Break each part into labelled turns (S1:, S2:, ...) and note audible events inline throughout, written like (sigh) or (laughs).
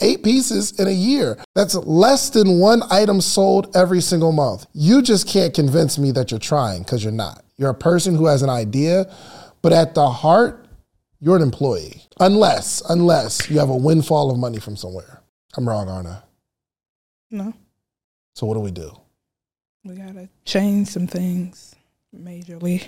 S1: eight pieces in a year. That's less than one item sold every single month. You just can't convince me that you're trying because you're not. You're a person who has an idea, but at the heart, you're an employee. Unless, unless you have a windfall of money from somewhere. I'm wrong, aren't I?
S2: No,
S1: So what do we do?
S2: we gotta change some things majorly.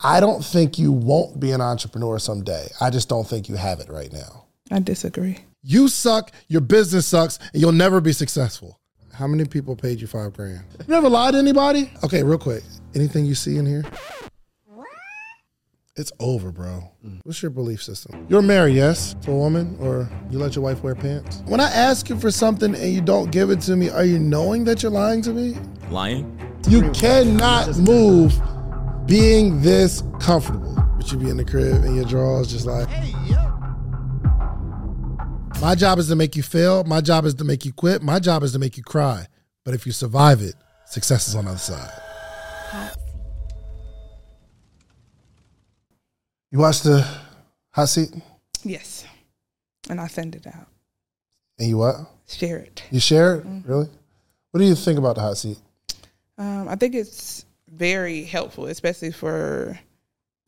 S1: I don't think you won't be an entrepreneur someday. I just don't think you have it right now.
S2: I disagree.
S1: You suck, your business sucks, and you'll never be successful. How many people paid you five grand? You ever lied to anybody? Okay, real quick. Anything you see in here? It's over, bro. What's your belief system? You're married, yes, to a woman, or you let your wife wear pants? When I ask you for something and you don't give it to me, are you knowing that you're lying to me?
S3: Lying?
S1: You cannot move being this comfortable. But you be in the crib and your drawers just like. My job is to make you fail. My job is to make you quit. My job is to make you cry. But if you survive it, success is on the other side. Hot. You watched the hot seat
S2: Yes, and I send it out.
S1: and you what?
S2: Share it.
S1: You share it? Really? What do you think about the hot seat?
S2: Um, I think it's very helpful, especially for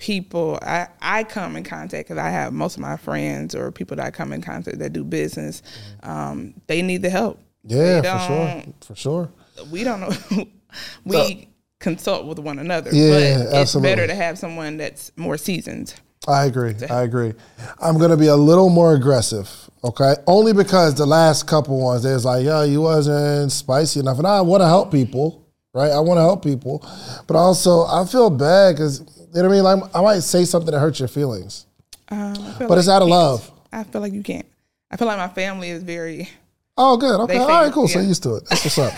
S2: people. I, I come in contact because I have most of my friends or people that I come in contact that do business. Um, they need the help.
S1: Yeah, for sure. For sure.
S2: We don't know. (laughs) we consult with one another.
S1: Yeah,
S2: but it's
S1: absolutely.
S2: better to have someone that's more seasoned.
S1: I agree. I agree. I'm gonna be a little more aggressive, okay? Only because the last couple ones, they was like, "Yo, you wasn't spicy enough," and I want to help people, right? I want to help people, but also I feel bad because you know what I mean. Like I might say something that hurts your feelings,
S2: Um,
S1: but it's out of love.
S2: I feel like you can't. I feel like my family is very.
S1: Oh, good. Okay. All right. Cool. So used to it. That's what's up.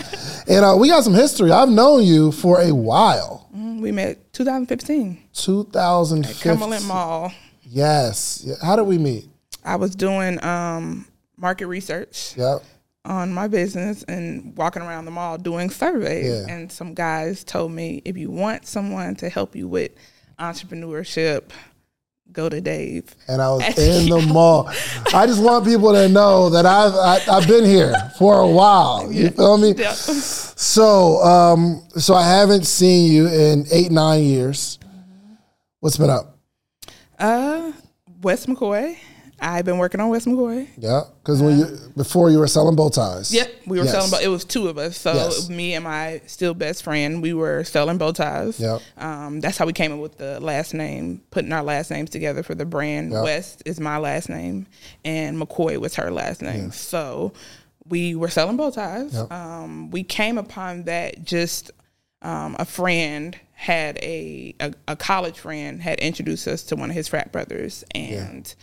S1: and uh, we got some history. I've known you for a while.
S2: mm, We met 2015 at
S1: 2015.
S2: Cumberland Mall.
S1: Yes. How did we meet?
S2: I was doing um, market research
S1: Yep.
S2: on my business and walking around the mall doing surveys.
S1: Yeah.
S2: And some guys told me if you want someone to help you with entrepreneurship, go to Dave.
S1: and I was in the mall. I just want people to know that I've I, I've been here for a while. You feel me?
S2: Yeah.
S1: So um, so I haven't seen you in eight nine years. What's been up?
S2: Uh, West McCoy. I've been working on West McCoy.
S1: Yeah, because when you before you were selling bow ties.
S2: Yep, we were
S1: Yes.
S2: selling. Bow, it was two of us. So
S1: Yes.
S2: me and my still best friend, we were selling bow ties.
S1: Yep.
S2: Um, that's how we came up with the last name, putting our last names together for the brand.
S1: Yep.
S2: West is my last name, and McCoy was her last name. So we were selling bow ties.
S1: Yep.
S2: Um, we came upon that just um, a friend had a, a a college friend had introduced us to one of his frat brothers, and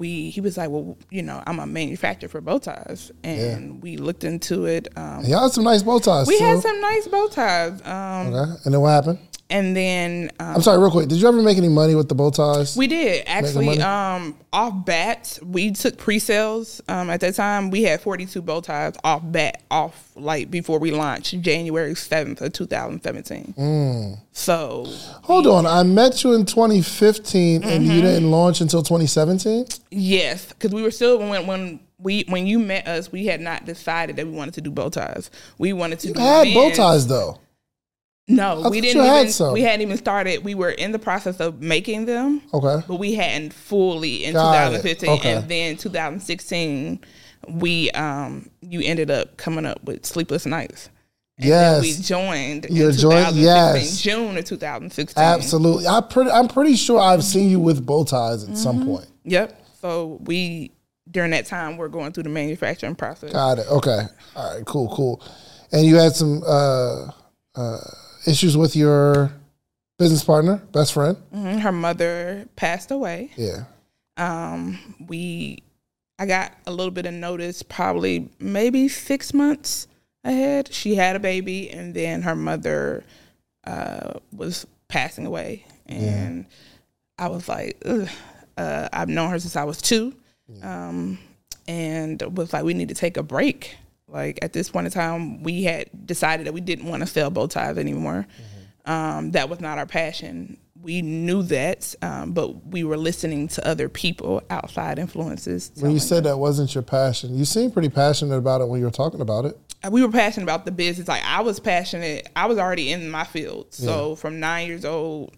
S2: we he was like, well, you know, I'm a manufacturer for bow ties, and we looked into it. Um,
S1: Y'all had some nice bow ties
S2: we
S1: too.
S2: had some nice bow ties, um,
S1: okay. And then what happened?
S2: And then um,
S1: I'm sorry, real quick. Did you ever make any money with the bow ties?
S2: we did actually um, off bat. We took pre-sales um, at that time. We had 42 bow ties off bat, off like before we launched January 7th of 2017.
S1: Mm.
S2: So
S1: Hold on. I met you in 2015, and
S2: Mm-hmm.
S1: you didn't launch until 2017.
S2: Yes, because we were still when when we when you met us, we had not decided that we wanted to do bow ties. We wanted to
S1: You
S2: do
S1: had bow ties though.
S2: No,
S1: I
S2: we didn't even.
S1: some.
S2: We hadn't even started. We were in the process of making them,
S1: Okay.
S2: but we hadn't fully in
S1: Got
S2: 2015.
S1: Okay.
S2: And then 2016, we um you ended up coming up with Sleepless Nights. And
S1: Yes.
S2: we joined.
S1: You
S2: in
S1: joined- yes.
S2: June of 2016.
S1: Absolutely. I pretty, I'm pretty sure I've seen you with bow ties at
S2: Mm-hmm.
S1: some point.
S2: Yep. So we during that time we're going through the manufacturing process.
S1: Got it. Okay. All right. Cool. Cool. And you had some uh, uh, issues with your business partner, best friend.
S2: Mhm. Her mother passed away.
S1: Yeah.
S2: Um, we, I got a little bit of notice, probably maybe six months ahead. She had a baby, and then her mother uh, was passing away, and I was like, Uh, I've known her since I was two, um, and was like, we need to take a break. Like at this point in time, we had decided that we didn't want to sell bow ties anymore. Um, that was not our passion. we knew that, um, but we were listening to other people, outside influences.
S1: When you
S2: telling
S1: said that wasn't your passion, you seemed pretty passionate about it when you were talking about it.
S2: we were passionate about the business. Like I was passionate. I was already in my field. So from nine years old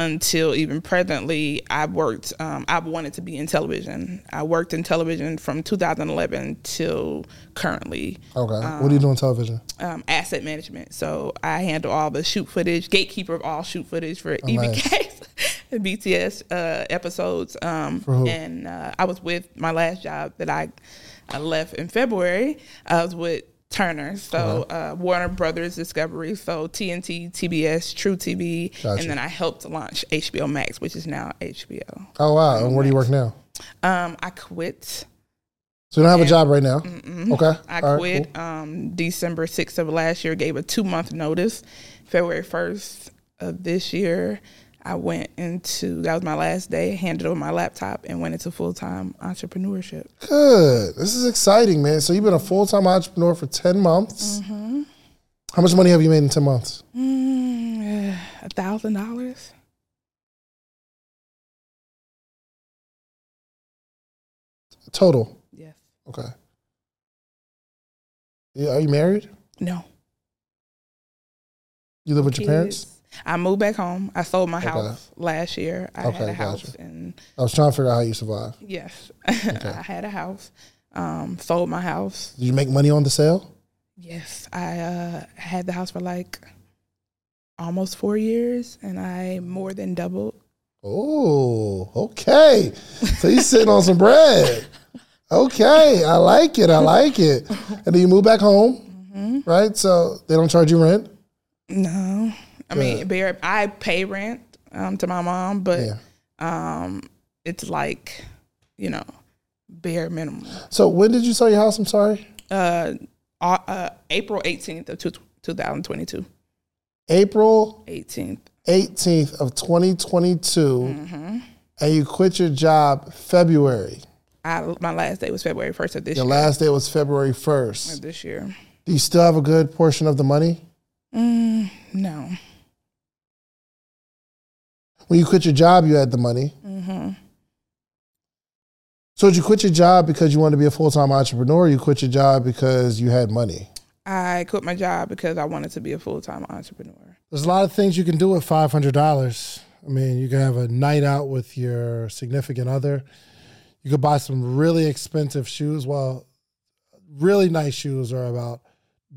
S2: until even presently, I've worked. Um, I wanted to be in television. I worked in television from 2011 till currently.
S1: Okay. what do you do on television?
S2: Um, asset management. So I handle all the shoot footage, gatekeeper of all shoot footage for
S1: Oh, nice.
S2: EBK. (laughs) and BTS uh, episodes, um, and uh, I was with my last job that I, I left in February. I was with Turner, so uh, Warner Brothers Discovery, so TNT, TBS, truTV,
S1: Gotcha.
S2: and then I helped launch HBO Max, which is now HBO.
S1: Oh wow. And where do you work now?
S2: Um, I quit.
S1: So you don't have a job right now. Okay.
S2: I
S1: All right,
S2: quit um, December 6th of last year, gave a two month notice. February 1st of this year, I went into, that was my last day, handed over my laptop and went into full time entrepreneurship.
S1: Good. This is exciting, man. So you've been a full time entrepreneur for ten months.
S2: Mm-hmm.
S1: How much money have you made in ten months?
S2: Mm, A thousand dollars?
S1: Total.
S2: Yes.
S1: Okay. Yeah, are you married?
S2: No.
S1: You live with your parents?
S2: I moved back home. I sold my
S1: Okay.
S2: house last year. I
S1: Okay,
S2: had a house
S1: gotcha.
S2: and
S1: I was trying to figure out how you survive.
S2: yes, (laughs) I had a house. Um, sold my house.
S1: Did you make money on the sale?
S2: Yes, I uh, had the house for like almost four years, and I more than doubled.
S1: Oh, okay. So you sitting on some bread. Okay, I like it. I like it. And then you move back home, right? So they don't charge you rent.
S2: No, I mean, bare, I pay rent um, to my mom, but
S1: Yeah.
S2: um, it's like you know bare minimum.
S1: So when did you sell your house? I'm sorry.
S2: Uh, uh, April eighteenth of two, 2022.
S1: April
S2: 18th.
S1: 18th of 2022,
S2: Mm-hmm.
S1: and you quit your job February.
S2: I my last day was February first of this
S1: Your
S2: year.
S1: Your last day was February 1st.
S2: of this year.
S1: Do you still have a good portion of the money?
S2: Mm, no.
S1: When you quit your job, you had the money.
S2: hmm
S1: So did you quit your job because you wanted to be a full time entrepreneur? Or you quit your job because you had money?
S2: I quit my job because I wanted to be a full time entrepreneur.
S1: There's a lot of things you can do with five hundred dollars. I mean, you can have a night out with your significant other. You could buy some really expensive shoes. Well, really nice shoes are about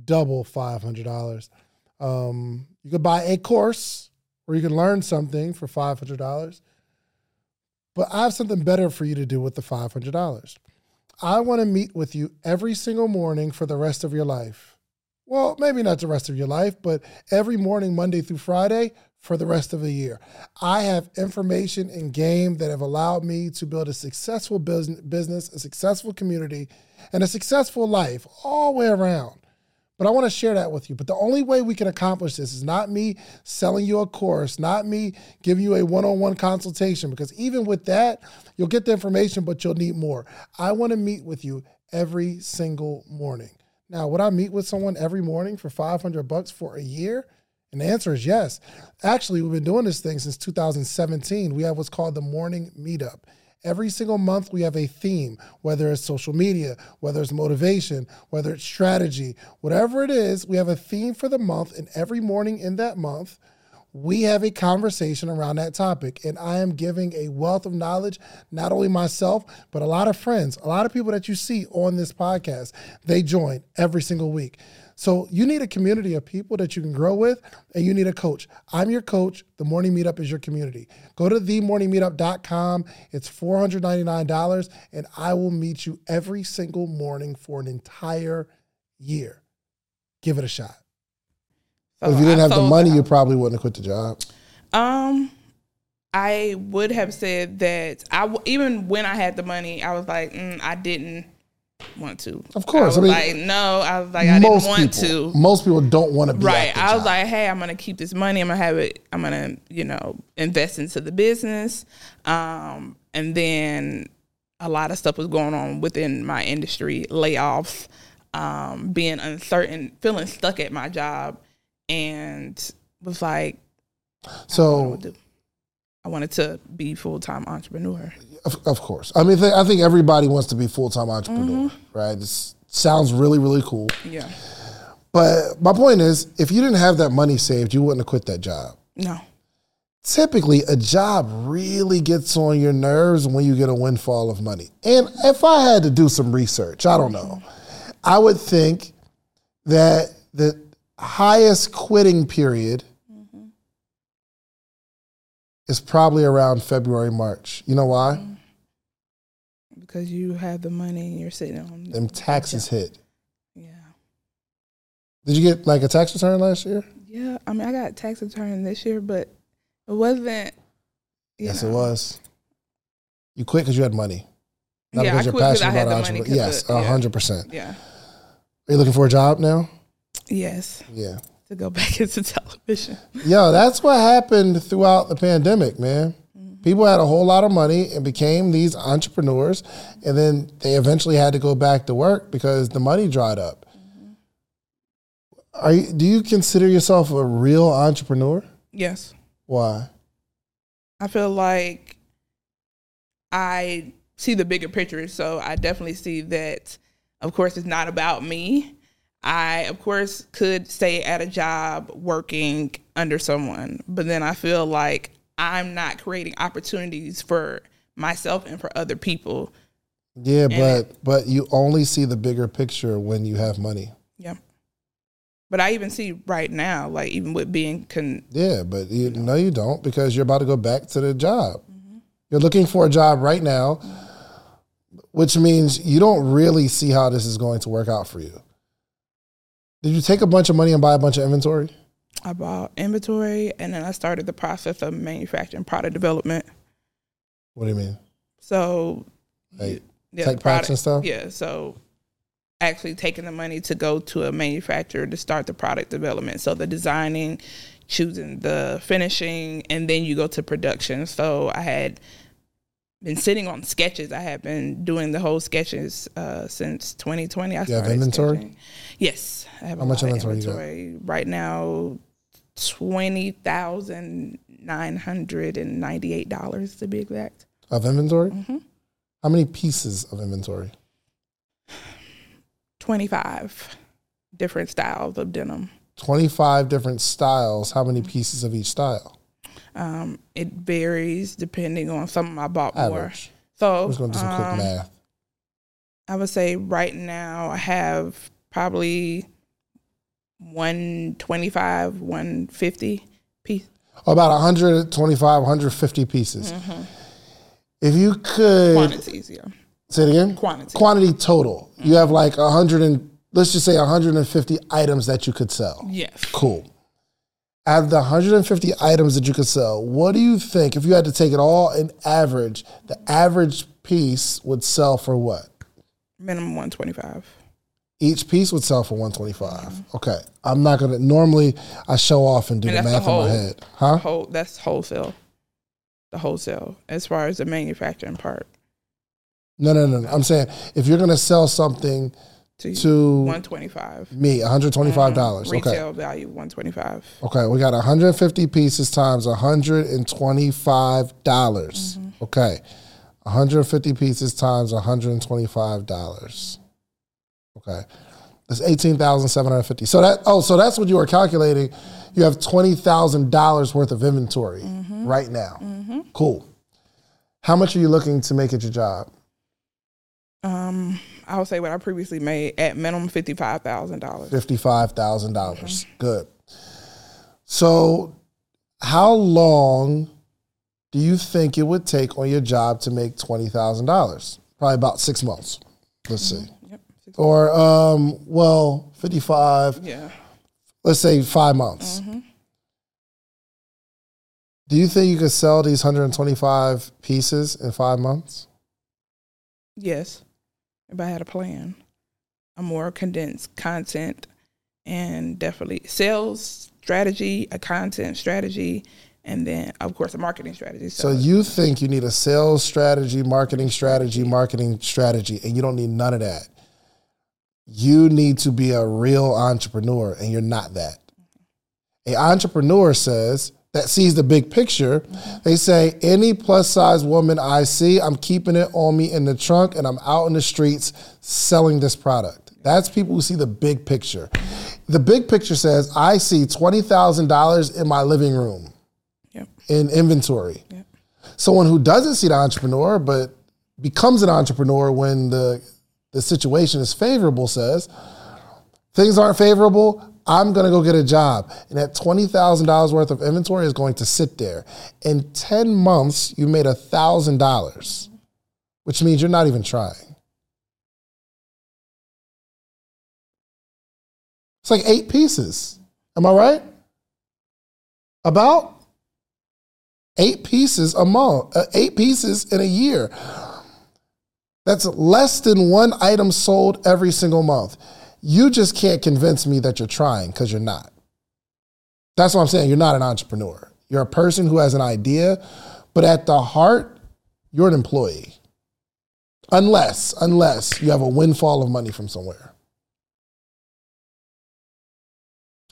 S1: double five hundred dollars. Um, you could buy a course where you can learn something for five hundred dollars. But I have something better for you to do with the five hundred dollars. I want to meet with you every single morning for the rest of your life. Well, maybe not the rest of your life, but every morning, Monday through Friday, for the rest of the year. I have information and game that have allowed me to build a successful business, a successful community, and a successful life all the way around. But I want to share that with you. But the only way we can accomplish this is not me selling you a course, not me giving you a one on one consultation, because even with that, you'll get the information, but you'll need more. I want to meet with you every single morning. Now, would I meet with someone every morning for 500 bucks for a year? And the answer is yes. Actually, we've been doing this thing since 2017. We have what's called the morning meetup. Every single month, we have a theme, whether it's social media, whether it's motivation, whether it's strategy, whatever it is, we have a theme for the month. And every morning in that month, we have a conversation around that topic. And I am giving a wealth of knowledge, not only myself, but a lot of friends, a lot of people that you see on this podcast. They join every single week. So you need a community of people that you can grow with, and you need a coach. I'm your coach. The Morning Meetup is your community. Go to themorningmeetup.com. It's $499, and I will meet you every single morning for an entire year. Give it a shot.
S2: So
S1: if you didn't
S2: I
S1: have the money, you probably wouldn't have quit the job.
S2: Um, I would have said that I w- even when I had the money, I was like, mm, I didn't want to.
S1: Of course,
S2: I
S1: I
S2: was
S1: mean,
S2: like, no, I was like, I didn't want
S1: people,
S2: to.
S1: Most people don't want to be
S2: Right. I was
S1: job.
S2: like, hey, I'm gonna keep this money. I'm gonna have it. I'm gonna, you know, invest into the business. Um, and then a lot of stuff was going on within my industry, layoffs, um, being uncertain, feeling stuck at my job, and was like,
S1: so.
S2: I wanted to be full time entrepreneur.
S1: Of, of course. I mean, th- I think everybody wants to be full time entrepreneur, mm-hmm. right? This sounds really, really cool.
S2: Yeah.
S1: But my point is, if you didn't have that money saved, you wouldn't have quit that job.
S2: No.
S1: Typically, a job really gets on your nerves when you get a windfall of money. And if I had to do some research, I don't know, I would think that the highest quitting period is probably around February, March. You know why?
S2: Because you have the money and you're sitting on
S1: Them taxes hit.
S2: Yeah.
S1: Did you get like a tax return last year?
S2: Yeah. I mean I got tax return this year, but it wasn't
S1: Yes,
S2: know,
S1: it was. You quit because you had money. Not
S2: Yeah, I
S1: because you're
S2: quit 'cause I
S1: passionate
S2: had
S1: about
S2: the money
S1: Yes, hundred percent.
S2: Yeah.
S1: Are you looking for a job now?
S2: Yes.
S1: Yeah.
S2: To go (laughs) back into television.
S1: Yo, that's what happened throughout the pandemic, man. Mm-hmm. People had a whole lot of money and became these entrepreneurs, and then they eventually had to go back to work because the money dried up. Mm-hmm. Are you, do you consider yourself a real entrepreneur?
S2: Yes.
S1: Why?
S2: I feel like I see the bigger picture. So I definitely see that, of course, it's not about me. I, of course, could stay at a job working under someone, but then I feel like I'm not creating opportunities for myself and for other people.
S1: Yeah, but but you only see the bigger picture when you have money.
S2: Yeah. But I even see right now, like even with being con-
S1: Yeah, but you, no, you don't because you're about to go back to the job. Mm-hmm. You're looking for a job right now, which means you don't really see how this is going to work out for you. Did you take a bunch of money and buy a bunch of inventory?
S2: I bought inventory and then I started the process of manufacturing product development.
S1: What do you mean?
S2: So
S1: Like
S2: yeah,
S1: tech packs and stuff?
S2: Yeah, so actually taking the money to go to a manufacturer to start the product development. So the designing, choosing the finishing, and then you go to production. So I had been sitting on sketches. I have been doing the whole sketches uh, since 2020. I
S1: have
S2: started
S1: inventory?
S2: sketching. Yes, I have.
S1: How much
S2: of
S1: inventory you got?
S2: inventory right now. Twenty thousand nine hundred and ninety-eight dollars to be exact.
S1: Of inventory?
S2: Mm-hmm.
S1: How many pieces of inventory?
S2: 25 different styles of denim.
S1: 25 different styles. How many pieces of each style?
S2: Um, it varies depending on some I bought more.
S1: Average.
S2: So
S1: I'm just going to do some quick
S2: um,
S1: math.
S2: I would say right now I have probably 125, 150 piece.
S1: About 125, 150 pieces. If you could
S2: Quantities, yeah.
S1: say it again,
S2: Quantity.
S1: quantity total. You have like 100 and let's just say 150 items that you could sell.
S2: Yes.
S1: Cool. Out of the 150 items that you could sell, what do you think if you had to take it all in average, the average piece would sell for what?
S2: Minimum 125.
S1: Each piece would sell for 125. Okay. I'm not going to normally I show off and do
S2: And
S1: the
S2: that's the
S1: math in my head. Huh?
S2: Whole, that's whole-sale. The wholesale as far as the manufacturing part.
S1: No, no, no, no. I'm saying if you're going to sell something
S2: To,
S1: to
S2: 125.
S1: me, $125. Mm-hmm. Okay.
S2: Retail value 125.
S1: Okay, we got 150 pieces times $125. Mm-hmm. dollars Okay. 150 pieces times $125. Okay. That's 18,750. So that oh, so that's what you were calculating. You have $20,000 worth of inventory mm-hmm. right now. Cool. How much are you looking to make at your job?
S2: Um, I would say what I previously made at minimum fifty five thousand dollars.
S1: Fifty-five thousand dollars. Good. So, how long do you think it would take on your job to make twenty thousand dollars? Probably about six months. Let's see.
S2: Yep. Six-
S1: Or um, well, fifty-five.
S2: Yeah.
S1: Let's say five months. Do you think you could sell these hundred and twenty-five pieces in five months?
S2: Yes. If I had a plan, a more condensed content, and definitely sales strategy, a content strategy, and then of course a marketing strategy.
S1: So you think you need a sales strategy, marketing strategy, marketing strategy, and you don't need none of that. You need to be a real entrepreneur, and you're not that. A entrepreneur says, that sees the big picture. They say, any plus size woman I see, I'm keeping it on me in the trunk and I'm out in the streets selling this product. That's people who see the big picture. The big picture says, I see $20,000 in my living room
S2: Yep.
S1: in inventory.
S2: Yep.
S1: Someone who doesn't see the entrepreneur but becomes an entrepreneur when the, the situation is favorable says, things aren't favorable. I'm going to go get a job. And that $20,000 worth of inventory is going to sit there. In 10 months, you made $1,000, which means you're not even trying. It's like eight pieces. Am I right? About eight pieces a month, uh, eight pieces in a year. That's less than one item sold every single month. You just can't convince me that you're trying because you're not. That's what I'm saying. You're not an entrepreneur. You're a person who has an idea, but at the heart, you're an employee. Unless, unless you have a windfall of money from somewhere.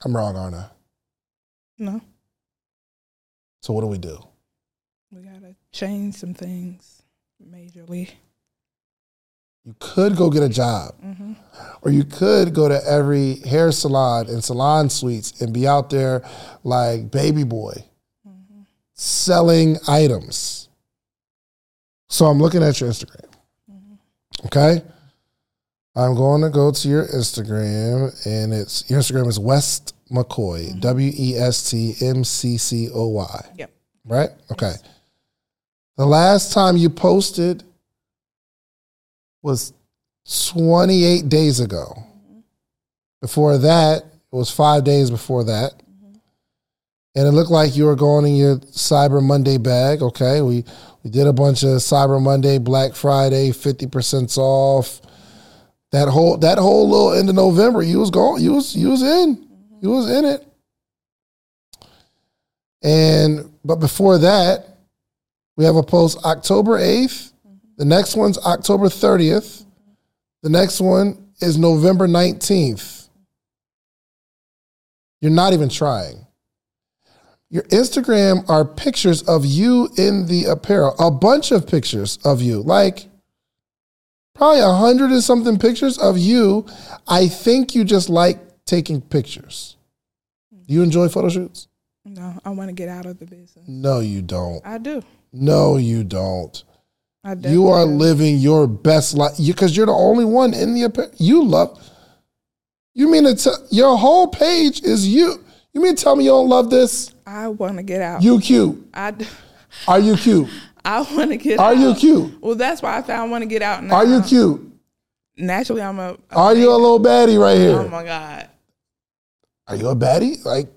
S1: I'm wrong, aren't I?
S2: No,
S1: So what do we do?
S2: we gotta change some things majorly.
S1: You could go get a job, mm-hmm. or you could go to every hair salon and salon suites and be out there like baby boy mm-hmm. selling items. So I'm looking at your Instagram. Mm-hmm. Okay. I'm going to go to your Instagram and it's your Instagram is West McCoy, W E S T M C C O Y.
S2: Yep.
S1: Right? Okay. The last time you posted was 28 days ago. Before that, it was five days before that. And it looked like you were going in your Cyber Monday bag. Okay. We we did a bunch of Cyber Monday, Black Friday, 50% off. That whole that whole little end of November, you was going, you was you was in. You was in it. And but before that, we have a post October 8th. The next one's October 30th. The next one is November 19th. You're not even trying. Your Instagram are pictures of you in the apparel, a bunch of pictures of you, like probably a hundred and something pictures of you. I think you just like taking pictures. Do you enjoy photo shoots?
S2: No, I want to get out of the business.
S1: No, you don't.
S2: I do.
S1: No, you don't.
S2: I
S1: You are
S2: do.
S1: living your best life because you're the only one in the. You love. You mean to tell your whole page is you? You mean to tell me you don't love this?
S2: I want to get out.
S1: You cute?
S2: I, d-
S1: Are you cute? (laughs)
S2: I want to get out.
S1: Are
S2: out.
S1: you cute?
S2: Well, that's why I found I want to get out now.
S1: Are you cute?
S2: Naturally, I'm a. a
S1: Are you a little baddie right here?
S2: Oh my god,
S1: Are you a baddie? Like,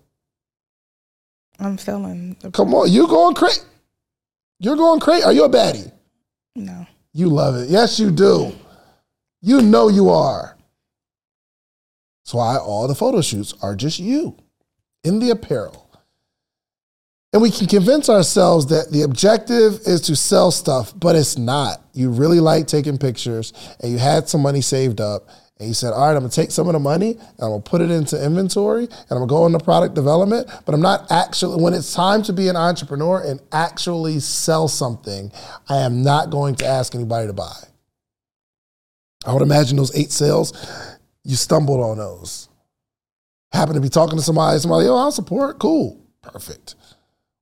S2: I'm selling.
S1: Come on, you going crazy? You're going crazy. Are you a baddie?
S2: No,
S1: You love it. Yes, you do. You know you are. That's why all the photo shoots are just you in the apparel. And we can convince ourselves that the objective is to sell stuff, but it's not. You really like taking pictures and you had some money saved up and you said, all right, I'm gonna take some of the money and I'm gonna put it into inventory and I'm gonna go into product development, but I'm not actually, when it's time to be an entrepreneur and actually sell something, I am not going to ask anybody to buy. I would imagine those eight sales, you stumbled on those. Happen to be talking to somebody, somebody, oh, I'll support, cool, perfect.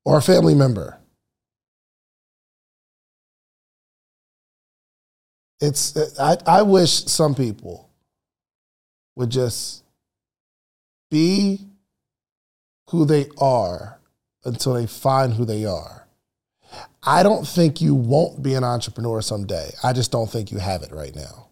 S1: Or a family member. It's I, I wish some people would just be who they are until they find who they are. I don't think you won't be an entrepreneur someday. I just don't think you have it right now.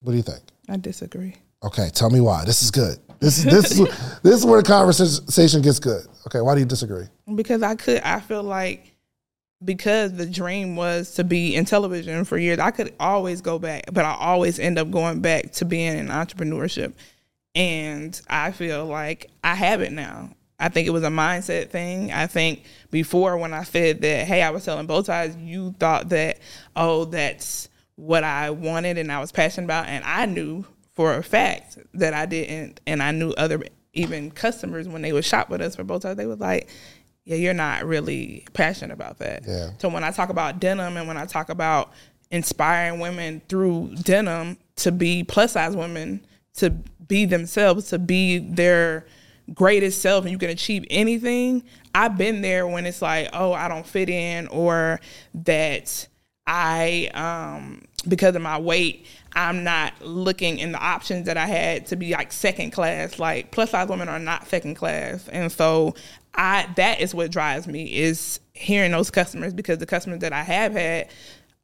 S1: What do you think?
S2: I disagree.
S1: Okay, tell me why. This is good. This is this is (laughs) this is where the conversation gets good. Okay, why do you disagree?
S2: because I could I feel like because the dream was to be in television for years, I could always go back, but I always end up going back to being in entrepreneurship. And I feel like I have it now. I think it was a mindset thing. I think before when I said that, hey, I was selling bow ties, you thought that, oh, that's what I wanted and I was passionate about. And I knew for a fact that I didn't, and I knew other even customers when they would shop with us for bow ties, they was like, "Yeah, you're not really passionate about that."
S1: Yeah.
S2: So when I talk about denim and when I talk about inspiring women through denim to be plus size women, to be themselves, to be their greatest self, and you can achieve anything. I've been there when it's like, oh, I don't fit in, or that I, um, because of my weight, I'm not looking in the options that I had to be like second class. Like plus size women are not second class, and so I that is what drives me is hearing those customers because the customers that I have had,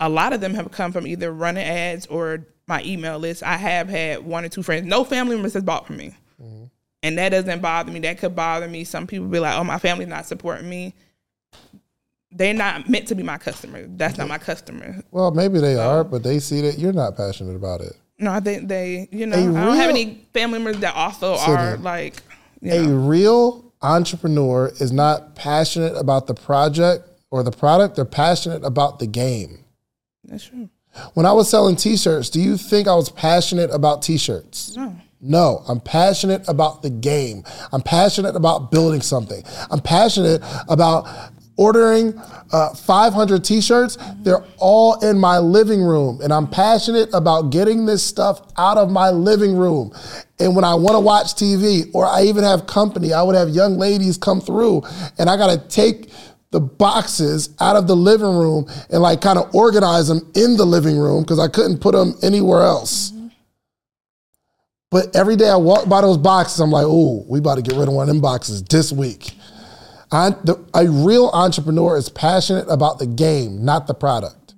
S2: a lot of them have come from either running ads or my email list. I have had one or two friends. No family members has bought from me, mm-hmm. and that doesn't bother me. That could bother me. Some people be like, "Oh, my family's not supporting me." They're not meant to be my customer. That's not my customer.
S1: Well, maybe they are, but they see that you're not passionate about it.
S2: No, I think they, you know,
S1: A
S2: I don't have any family members that also are like, you
S1: A real entrepreneur is not passionate about the project or the product, they're passionate about the game.
S2: that's true.
S1: When I was selling t shirts, do you think I was passionate about t shirts?
S2: No,
S1: No, I'm passionate about the game. I'm passionate about building something. I'm passionate about ordering uh, 500 t shirts. They're all in my living room. And I'm passionate about getting this stuff out of my living room. And when I want to watch TV or I even have company, I would have young ladies come through and I got to take the boxes out of the living room and like kind of organize them in the living room because I couldn't put them anywhere else. But every day I walk by those boxes, I'm like, oh, we about to get rid of one of them boxes this week. I, the, a real entrepreneur is passionate about the game, not the product.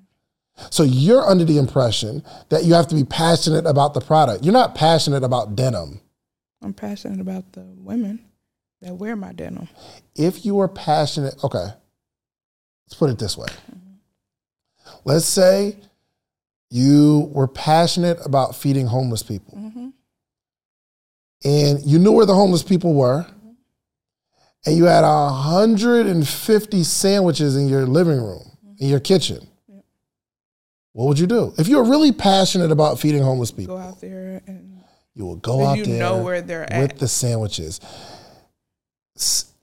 S1: So you're under the impression that you have to be passionate about the product. You're not passionate about denim.
S2: I'm passionate about the women that wear my denim.
S1: If you are passionate, okay, let's put it this way. Mm-hmm. Let's say you were passionate about feeding homeless people mm-hmm. and you knew where the homeless people were and you had 150 sandwiches in your living room, in your kitchen. What would you do? If you're really passionate about feeding homeless people,
S2: Go out there and
S1: you will go out
S2: you
S1: there
S2: know where they're
S1: with
S2: at.
S1: the sandwiches.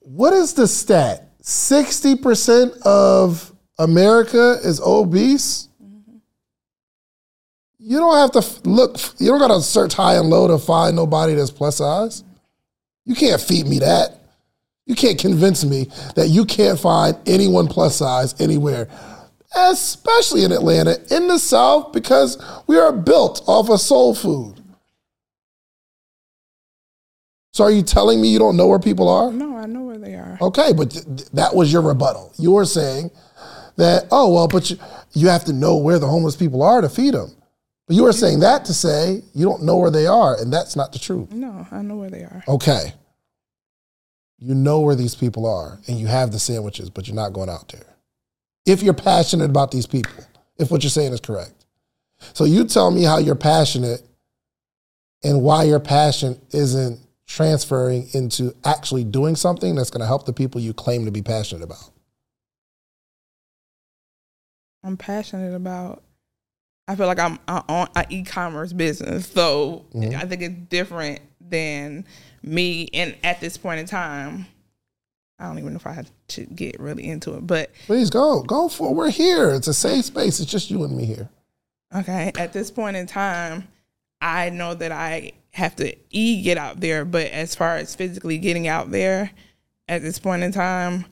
S1: What is the stat? 60% of America is obese? Mm-hmm. You don't have to look, you don't got to search high and low to find nobody that's plus size. You can't feed me that. You can't convince me that you can't find anyone plus size anywhere, especially in Atlanta, in the South, because we are built off of soul food. So are you telling me you don't know where people are?
S2: no, I know where they are.
S1: Okay, but th- th- that was your rebuttal. You were saying that, oh, well, but you, you have to know where the homeless people are to feed them. But you were saying that to say you don't know where they are, and that's not the truth.
S2: No, I know where they are.
S1: Okay. You know where these people are, and you have the sandwiches, but you're not going out there. If you're passionate about these people, if what you're saying is correct. So you tell me how you're passionate and why your passion isn't transferring into actually doing something that's going to help the people you claim to be passionate about.
S2: I'm passionate about. I feel like I'm on an e-commerce business, so mm-hmm. I think it's different than me. And at this point in time, I don't even know if I had to get really into it, but
S1: Please go, go for it. We're here. It's a safe space. It's just you and me here.
S2: Okay. At this point in time, I know that I have to e get out there, but as far as physically getting out there, at this point in time,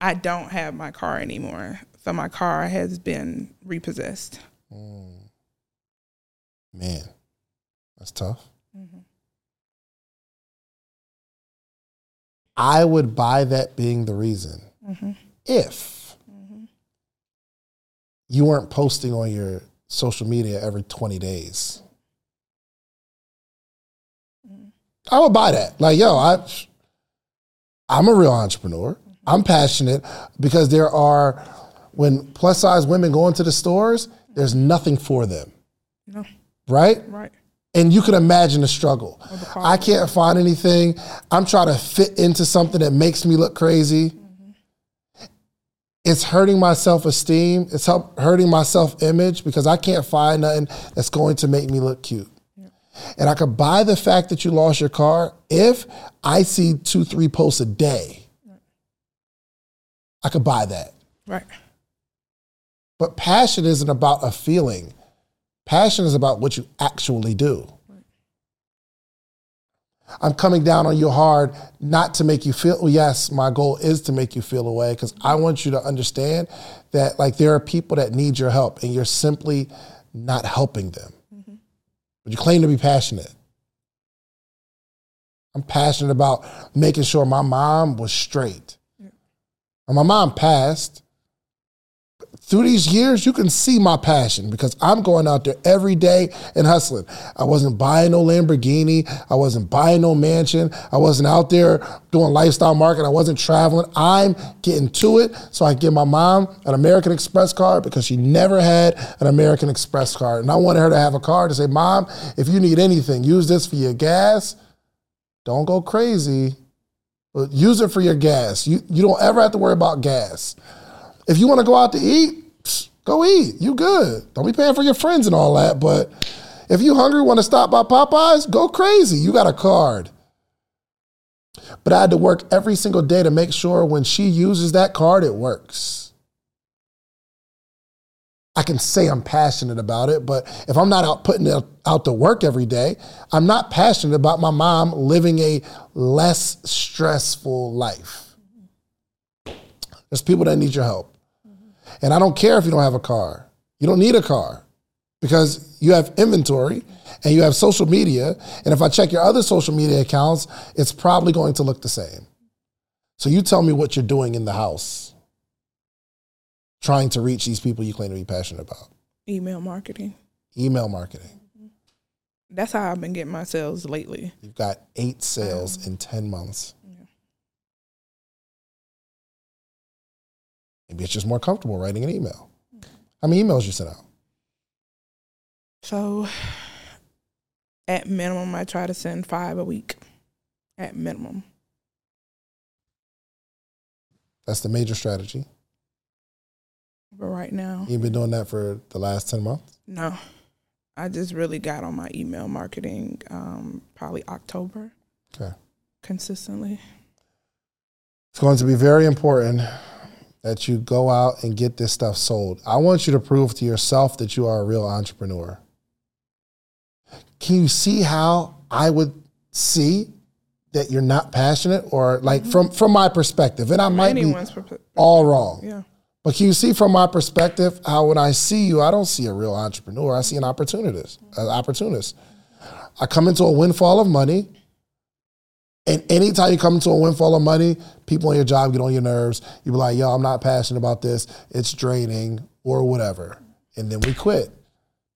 S2: I don't have my car anymore. So my car has been repossessed. Mm.
S1: Man, that's tough. I would buy that being the reason mm-hmm. if mm-hmm. you weren't posting on your social media every 20 days. Mm-hmm. I would buy that. Like, yo, I, I'm a real entrepreneur. I'm passionate because there are, when plus size women go into the stores, there's nothing for them,
S2: No,
S1: right?
S2: right.
S1: And you can imagine the struggle. I can't find anything. I'm trying to fit into something that makes me look crazy. It's hurting my self esteem. It's help, hurting my self image because I can't find nothing that's going to make me look cute. And I could buy the fact that you lost your car if I see two, three posts a day. I could buy that.
S2: Right.
S1: But passion isn't about a feeling. Passion is about what you actually do. I'm coming down on you hard, not to make you feel. Yes, my goal is to make you feel away because I want you to understand that like there are people that need your help, and you're simply not helping them. Mm-hmm. But you claim to be passionate. I'm passionate about making sure my mom was straight. Yeah. And my mom passed, through these years, you can see my passion because I'm going out there every day and hustling. I wasn't buying no Lamborghini. I wasn't buying no mansion. I wasn't out there doing lifestyle marketing. I wasn't traveling. I'm getting to it so I give my mom an American Express card because she never had an American Express card. And I wanted her to have a card to say, Mom, if you need anything, use this for your gas. Don't go crazy, but use it for your gas. You, you don't ever have to worry about gas. If you want to go out to eat, go eat. You good. Don't be paying for your friends and all that. But if you hungry, want to stop by Popeyes, go crazy. You got a card. But I had to work every single day to make sure when she uses that card, it works. I can say I'm passionate about it, but if I'm not out putting it out to work every day, I'm not passionate about my mom living a less stressful life. There's people that need your help. And I don't care if you don't have a car. You don't need a car because you have inventory and you have social media. And if I check your other social media accounts, it's probably going to look the same. So you tell me what you're doing in the house trying to reach these people you claim to be passionate about.
S2: Email marketing.
S1: Email marketing.
S2: That's how I've been getting my sales lately.
S1: You've got eight sales um, in 10 months. Maybe it's just more comfortable writing an email. How many emails you send out?
S2: So, at minimum, I try to send five a week. At minimum.
S1: That's the major strategy.
S2: But right now,
S1: you've been doing that for the last ten months.
S2: No, I just really got on my email marketing um, probably October.
S1: Okay.
S2: Consistently.
S1: It's going to be very important that you go out and get this stuff sold. I want you to prove to yourself that you are a real entrepreneur. Can you see how I would see that you're not passionate or like mm-hmm. from from my perspective and I might Anyone's be all wrong.
S2: Yeah.
S1: But can you see from my perspective how when I see you, I don't see a real entrepreneur. I see an opportunist, an opportunist. I come into a windfall of money and anytime you come into a windfall of money, people in your job get on your nerves. You be like, yo, I'm not passionate about this. It's draining or whatever. And then we quit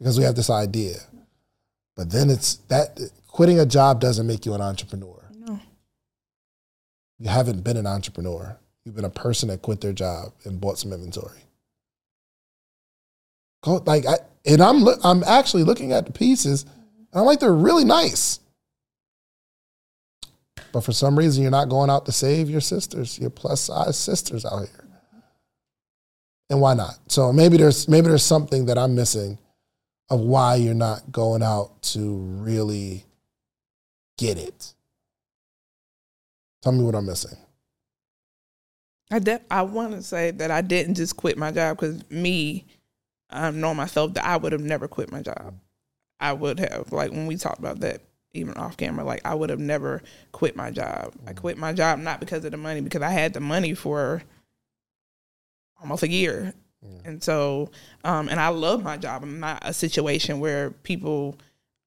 S1: because we have this idea. But then it's that quitting a job doesn't make you an entrepreneur.
S2: No.
S1: You haven't been an entrepreneur. You've been a person that quit their job and bought some inventory. Like I, and I'm I'm actually looking at the pieces, and I'm like they're really nice. But for some reason, you're not going out to save your sisters, your plus size sisters out here. And why not? So maybe there's maybe there's something that I'm missing of why you're not going out to really get it. Tell me what I'm missing.
S2: I de- I want to say that I didn't just quit my job because me, um, I know myself that I would have never quit my job. I would have like when we talked about that even off camera, like I would have never quit my job. I mm-hmm. quit my job not because of the money, because I had the money for almost a year. Yeah. And so, um, and I love my job. I'm not a situation where people,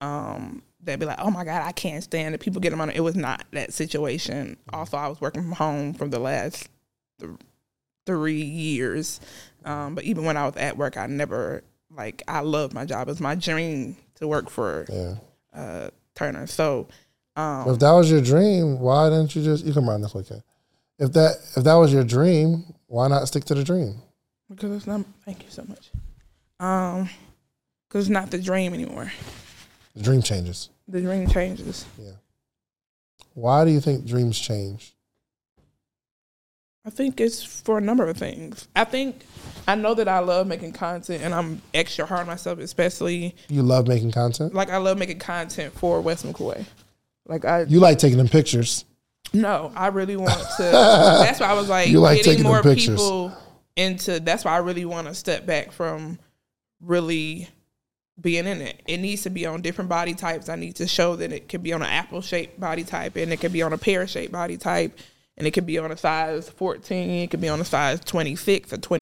S2: um, they'd be like, oh my God, I can't stand it. People get them on. It was not that situation. Mm-hmm. Also, I was working from home for the last th- three years. Um, but even when I was at work, I never, like, I love my job. It's my dream to work for
S1: yeah.
S2: uh, Turner. So, um,
S1: if that was your dream, why didn't you just you can around this weekend? If that if that was your dream, why not stick to the dream?
S2: Because it's not. Thank you so much. Um, because it's not the dream anymore.
S1: The dream changes.
S2: The dream changes.
S1: Yeah. Why do you think dreams change?
S2: I think it's for a number of things. I think I know that I love making content and I'm extra hard on myself, especially
S1: You love making content.
S2: like I love making content for West McCoy. Like I
S1: You like taking them pictures.
S2: no, I really want (laughs) to. that's why I was like,
S1: You like
S2: getting
S1: taking them
S2: more
S1: pictures.
S2: people into. That's why I really want to step back from really being in it. It needs to be on different body types. I need to show that it could be on an apple shaped body type, and it could be on a pear shaped body type, and it could be on a size fourteen. It could be on a size twenty six or twenty.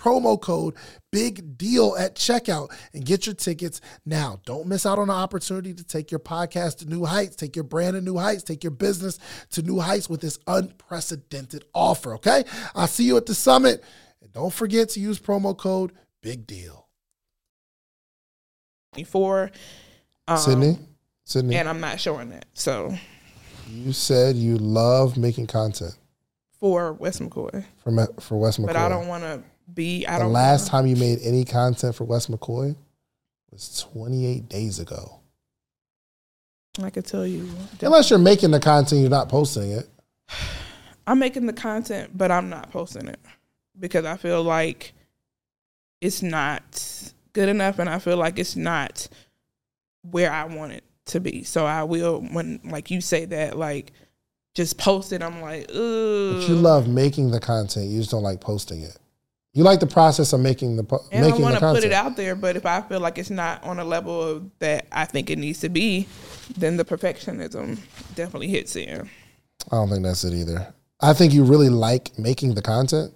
S1: promo code big deal at checkout and get your tickets now. Don't miss out on the opportunity to take your podcast to new heights, take your brand to new heights, take your business to new heights with this unprecedented offer, okay? I'll see you at the summit. And don't forget to use promo code big deal.
S2: Four. Um,
S1: Sydnie, Sydnie,
S2: And I'm not showing that. So
S1: you said you love making content
S2: for West McCoy.
S1: for Me- for West McCoy.
S2: But I don't want to be. I
S1: the
S2: don't.
S1: last time you made any content for West McCoy was 28 days ago.
S2: I could tell you.
S1: Unless you're making the content, you're not posting it.
S2: I'm making the content, but I'm not posting it because I feel like it's not good enough, and I feel like it's not where I want it to be. So I will when like you say that like just post it. I'm like, ugh.
S1: But you love making the content. You just don't like posting it. You like the process of making the
S2: and I
S1: making
S2: want to put it out there, but if I feel like it's not on a level of that I think it needs to be, then the perfectionism definitely hits in.
S1: I don't think that's it either. I think you really like making the content,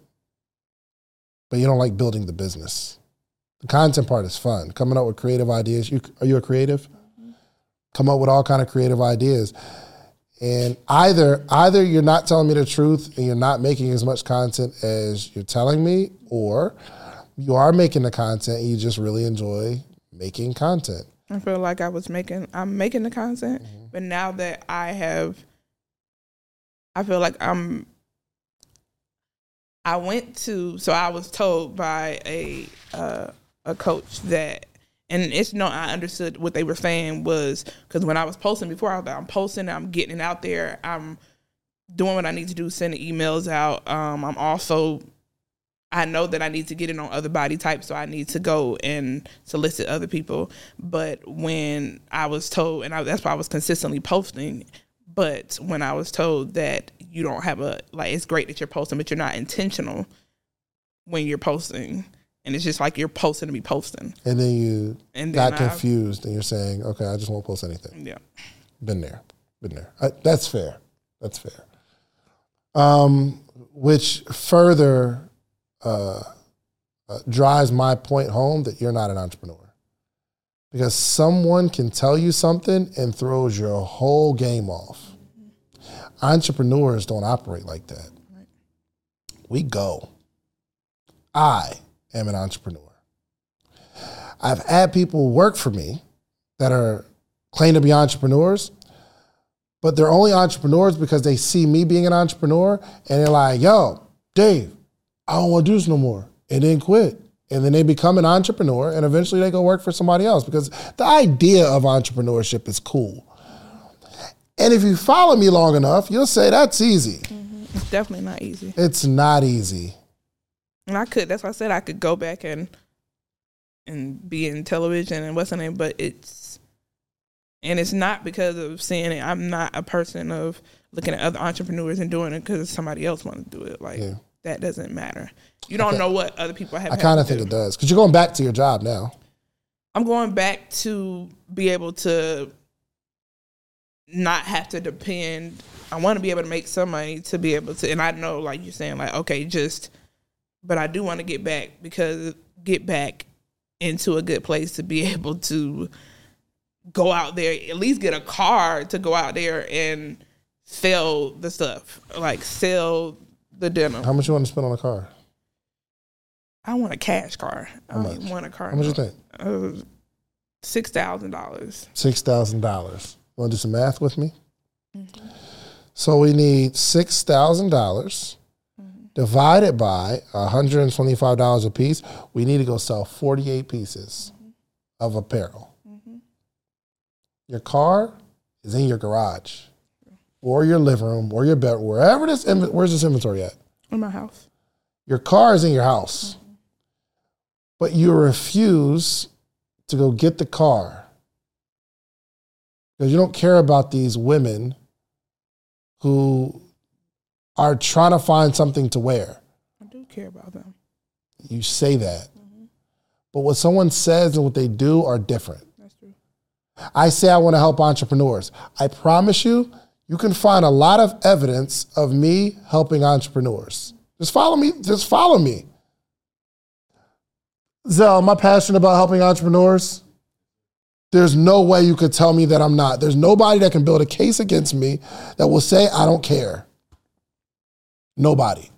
S1: but you don't like building the business. The content part is fun. Coming up with creative ideas. You are you a creative? Mm-hmm. Come up with all kind of creative ideas. And either either you're not telling me the truth and you're not making as much content as you're telling me, or you are making the content and you just really enjoy making content.
S2: I feel like I was making I'm making the content, mm-hmm. but now that I have I feel like I'm I went to so I was told by a uh, a coach that and it's you no I understood what they were saying was because when I was posting before I was like, I'm posting I'm getting it out there I'm doing what I need to do sending emails out um, I'm also I know that I need to get it on other body types so I need to go and solicit other people. But when I was told and I, that's why I was consistently posting but when I was told that you don't have a like it's great that you're posting but you're not intentional when you're posting and it's just like you're posting to be posting.
S1: And then you and then got confused, and you're saying, "Okay, I just won't post anything."
S2: Yeah,
S1: been there, been there. I, that's fair. That's fair. Um, which further uh, uh, drives my point home that you're not an entrepreneur, because someone can tell you something and throws your whole game off. Entrepreneurs don't operate like that. We go. I am an entrepreneur. I've had people work for me that are claim to be entrepreneurs, but they're only entrepreneurs because they see me being an entrepreneur and they're like, yo, Dave, I don't want to do this no more. And then quit. And then they become an entrepreneur and eventually they go work for somebody else because the idea of entrepreneurship is cool. And if you follow me long enough, you'll say that's easy.
S2: Mm-hmm. It's definitely not easy.
S1: It's not easy.
S2: And I could. That's why I said I could go back and and be in television and what's the name, but it's and it's not because of seeing it. I'm not a person of looking at other entrepreneurs and doing it because somebody else wants to do it. Like yeah. that doesn't matter. You don't okay. know what other people have.
S1: I kind of think do. it does because you're going back to your job now.
S2: I'm going back to be able to not have to depend. I want to be able to make some money to be able to, and I know, like you're saying, like okay, just but I do want to get back because get back into a good place to be (laughs) able to go out there, at least get a car to go out there and sell the stuff, like sell the dinner.
S1: How much you want to spend on a car?
S2: I want a cash car.
S1: How I
S2: much? want a car.
S1: How much you think? Uh,
S2: Six thousand dollars.
S1: Six thousand dollars. Want to do some math with me? Mm-hmm. So we need six thousand dollars divided by $125 a piece, we need to go sell 48 pieces mm-hmm. of apparel. Mm-hmm. Your car is in your garage or your living room or your bed, wherever this, where's this inventory at?
S2: In my house.
S1: Your car is in your house, mm-hmm. but you refuse to go get the car because you don't care about these women who are trying to find something to wear.
S2: I do care about them.
S1: You say that. Mm-hmm. But what someone says and what they do are different.
S2: That's true.
S1: I say I want to help entrepreneurs. I promise you, you can find a lot of evidence of me helping entrepreneurs. Just follow me. Just follow me. Zell, am I passionate about helping entrepreneurs? There's no way you could tell me that I'm not. There's nobody that can build a case against me that will say I don't care. Nobody.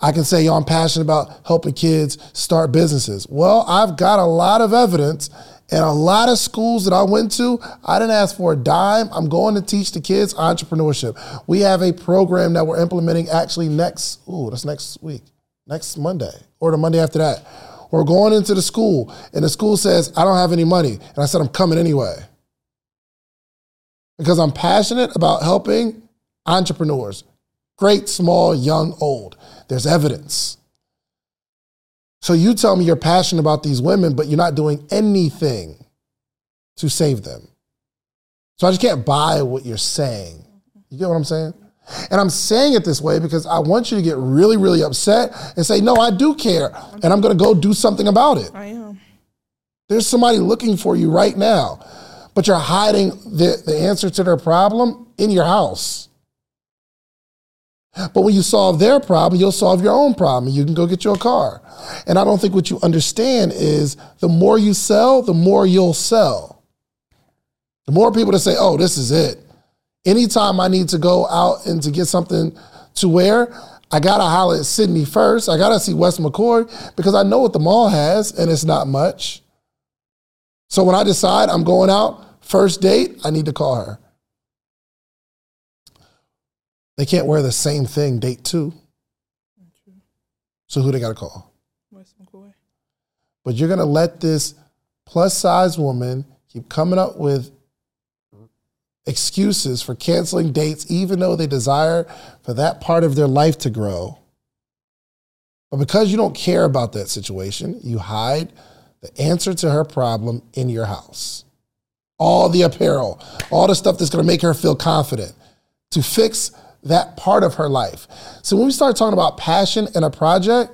S1: I can say, yo, I'm passionate about helping kids start businesses. Well, I've got a lot of evidence and a lot of schools that I went to, I didn't ask for a dime. I'm going to teach the kids entrepreneurship. We have a program that we're implementing actually next, ooh, that's next week, next Monday, or the Monday after that. We're going into the school, and the school says, I don't have any money. And I said, I'm coming anyway. Because I'm passionate about helping entrepreneurs, Great, small, young, old. There's evidence. So you tell me you're passionate about these women, but you're not doing anything to save them. So I just can't buy what you're saying. You get what I'm saying? And I'm saying it this way because I want you to get really, really upset and say, no, I do care. And I'm going to go do something about it.
S2: I am.
S1: There's somebody looking for you right now, but you're hiding the, the answer to their problem in your house. But when you solve their problem, you'll solve your own problem. You can go get your car. And I don't think what you understand is the more you sell, the more you'll sell. The more people that say, oh, this is it. Anytime I need to go out and to get something to wear, I gotta holler at Sydnie first. I gotta see West McCoy because I know what the mall has and it's not much. So when I decide I'm going out, first date, I need to call her. They can't wear the same thing date two. So who they gotta call?
S2: West McCoy.
S1: But you're gonna let this plus size woman keep coming up with excuses for canceling dates, even though they desire for that part of their life to grow. But because you don't care about that situation, you hide the answer to her problem in your house. All the apparel, all the stuff that's gonna make her feel confident to fix that part of her life. So when we start talking about passion in a project,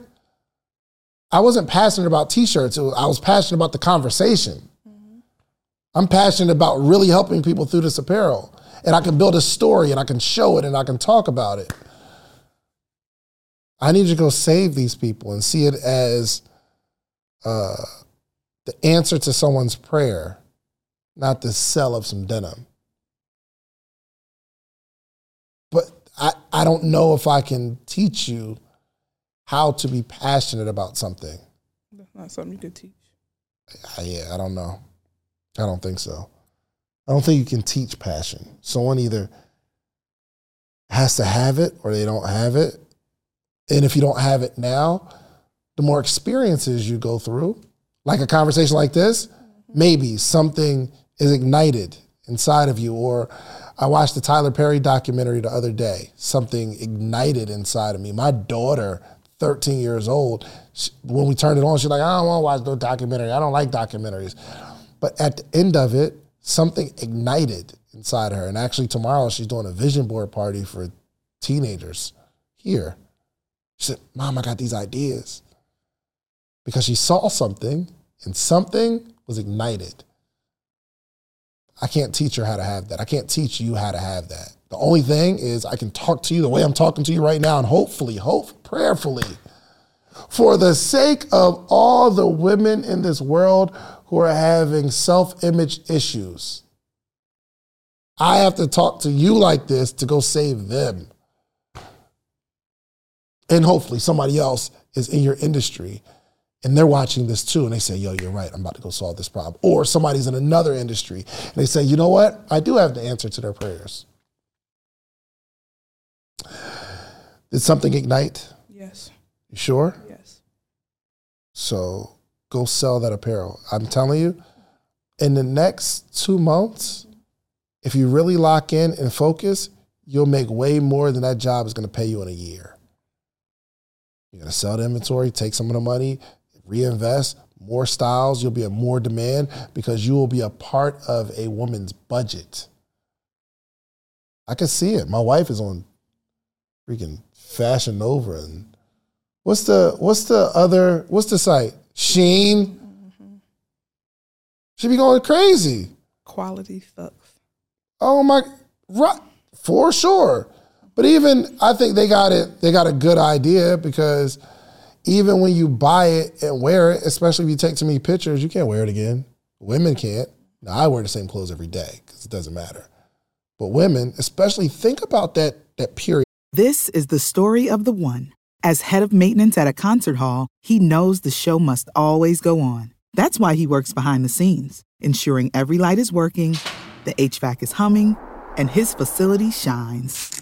S1: I wasn't passionate about t shirts, I was passionate about the conversation. I'm passionate about really helping people through this apparel. And I can build a story and I can show it and I can talk about it. I need to go save these people and see it as uh, the answer to someone's prayer, not the sell of some denim. I, I don't know if I can teach you how to be passionate about something.
S2: That's not something you could teach.
S1: I, yeah, I don't know. I don't think so. I don't think you can teach passion. Someone either has to have it or they don't have it. And if you don't have it now, the more experiences you go through, like a conversation like this, mm-hmm. maybe something is ignited inside of you. Or I watched the Tyler Perry documentary the other day, something ignited inside of me. My daughter, 13 years old, she, when we turned it on, she's like, I don't want to watch no documentary. I don't like documentaries. But at the end of it, something ignited inside her. And actually, tomorrow she's doing a vision board party for teenagers here. She said, Mom, I got these ideas. Because she saw something and something was ignited. I can't teach her how to have that. I can't teach you how to have that. The only thing is I can talk to you the way I'm talking to you right now and hopefully, hope prayerfully, for the sake of all the women in this world who are having self image issues. I have to talk to you like this to go save them. And hopefully somebody else is in your industry and they're watching this too and they say, yo, you're right, I'm about to go solve this problem. Or somebody's in another industry and they say, you know what? I do have the answer to their prayers. Did something ignite?
S2: Yes.
S1: You sure?
S2: Yes.
S1: So go sell that apparel. I'm telling you, in the next two months, if you really lock in and focus, you'll make way more than that job is going to pay you in a year. You're going to sell the inventory, take some of the money, reinvest, more styles, you'll be in more demand because you will be a part of a woman's budget. I can see it. My wife is on freaking Fashion Nova and what's the what's the other what's the site? Shein. Mm-hmm. She be going crazy.
S2: Quality sucks.
S1: Oh my, right, for sure. But even I think they got it. They got a good idea because even when you buy it and wear it, especially if you take too many pictures, you can't wear it again. Women can't. Now I wear the same clothes every day because it doesn't matter. But women, especially, think about that that period.
S3: This is the story of the one. As head of maintenance at a concert hall, he knows the show must always go on. That's why he works behind the scenes, ensuring every light is working, the HVAC is humming, and his facility shines.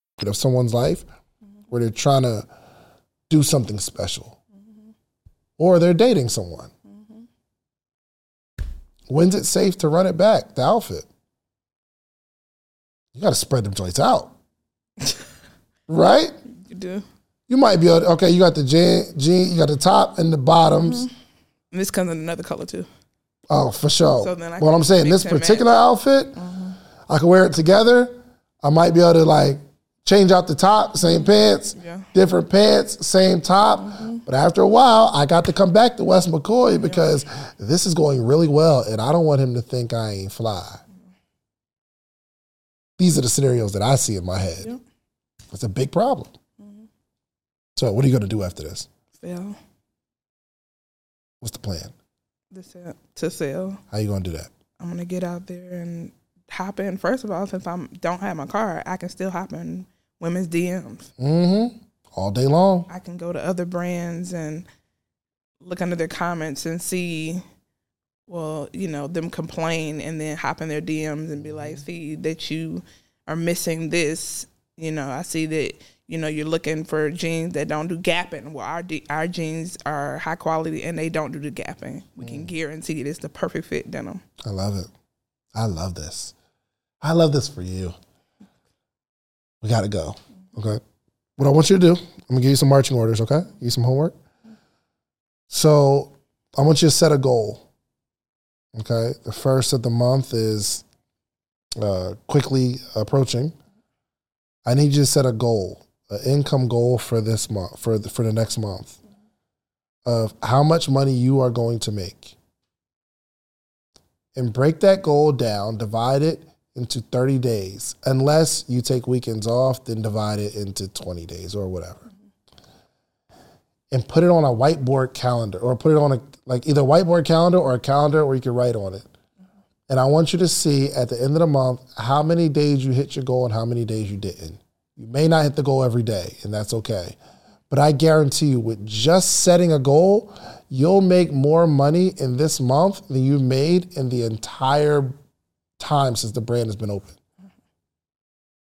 S1: Of someone's life where they're trying to do something special or they're dating someone. When's it safe to run it back, the outfit? You got to spread them joints out. (laughs) right?
S2: You do.
S1: You might be able to, okay, you got the jean, jean, you got the top and the bottoms.
S2: And this comes in another color too.
S1: Oh, for sure.
S2: So then I
S1: what
S2: can
S1: I'm saying, this
S2: and match.
S1: particular outfit, mm-hmm. I could wear it together. I might be able to like change out the top, same pants,
S2: Yeah.
S1: different pants, same top. Mm-hmm. But after a while, I got to come back to West McCoy because this is going really well, and I don't want him to think I ain't fly. These are the scenarios that I see in my head.
S2: Yep.
S1: It's a big problem. Mm-hmm. So, what are you going to do after this?
S2: Sell
S1: What's the plan?
S2: the sell to sell.
S1: How you going to do that?
S2: I'm gonna get out there and hop in. First of all, since I don't have my car, I can still hop in women's DMs.
S1: Mm-hmm. All day long.
S2: I can go to other brands and look under their comments and see, well, you know, them complain and then hop in their DMs and be like, see that you are missing this. You know, I see that, you know, you're looking for jeans that don't do gapping. Well, our, de- our jeans are high quality and they don't do the gapping. We can guarantee it. It's the perfect fit denim.
S1: I love it. I love this. I love this for you. We got to go. Okay. What I want you to do, I'm going to give you some marching orders, okay? Give you some homework. So I want you to set a goal. Okay. The first of the month is uh, quickly approaching. I need you to set a goal, an income goal for this month, for the, for the next month, of how much money you are going to make and break that goal down, divide it into 30 days. Unless you take weekends off, then divide it into 20 days or whatever. And put it on a whiteboard calendar or put it on a like either whiteboard calendar or a calendar where you can write on it. And I want you to see at the end of the month how many days you hit your goal and how many days you didn't. You may not hit the goal every day, and that's okay. But I guarantee you, with just setting a goal, you'll make more money in this month than you made in the entire time since the brand has been open.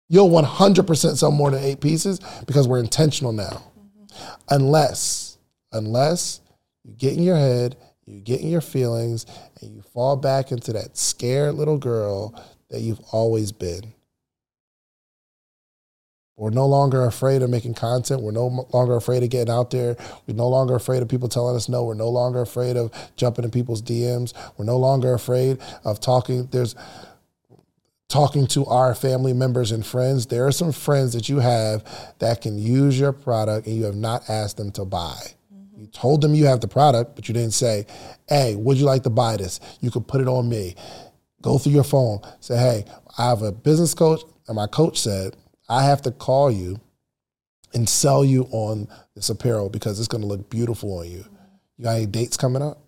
S1: You'll 100% sell more than eight pieces because we're intentional now. Unless, unless you get in your head, you get in your feelings, and you fall back into that scared little girl that you've always been. We're no longer afraid of making content. We're no longer afraid of getting out there. We're no longer afraid of people telling us no. We're no longer afraid of jumping in people's DMs. We're no longer afraid of talking. There's talking to our family members and friends. There are some friends that you have that can use your product and you have not asked them to buy. You told them you have the product, but you didn't say, hey, would you like to buy this? You could put it on me. Go through your phone. Say, hey, I have a business coach, and my coach said, I have to call you and sell you on this apparel because it's going to look beautiful on you. You got any dates coming up?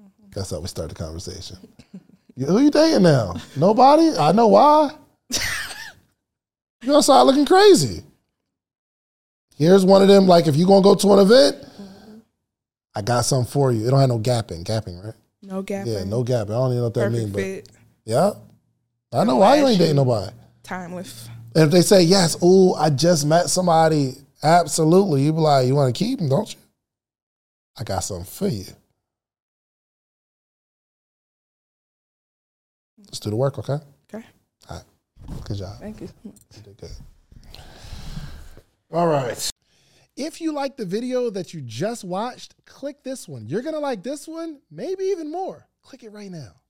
S1: Mm-hmm. That's how we start the conversation. (laughs) You- Who you dating now? Nobody? I know why. you outside looking crazy. Here's one of them, like if you're going to go to an event, I got something for you. It don't have no gapping. Gapping, right?
S2: No gapping.
S1: Yeah, no gapping. I don't even know what that
S2: perfect
S1: means, but
S2: fit.
S1: yeah. I know why you ain't dating nobody.
S2: Timeless.
S1: And if they say yes, oh, I just met somebody, absolutely, you be like, you want to keep them, don't you? I got something for you. Let's do the work, okay?
S2: Okay.
S1: All right. Good job.
S2: Thank you.
S1: You did good. All right. If you like the video that you just watched, click this one. You're going to like this one, maybe even more. Click it right now.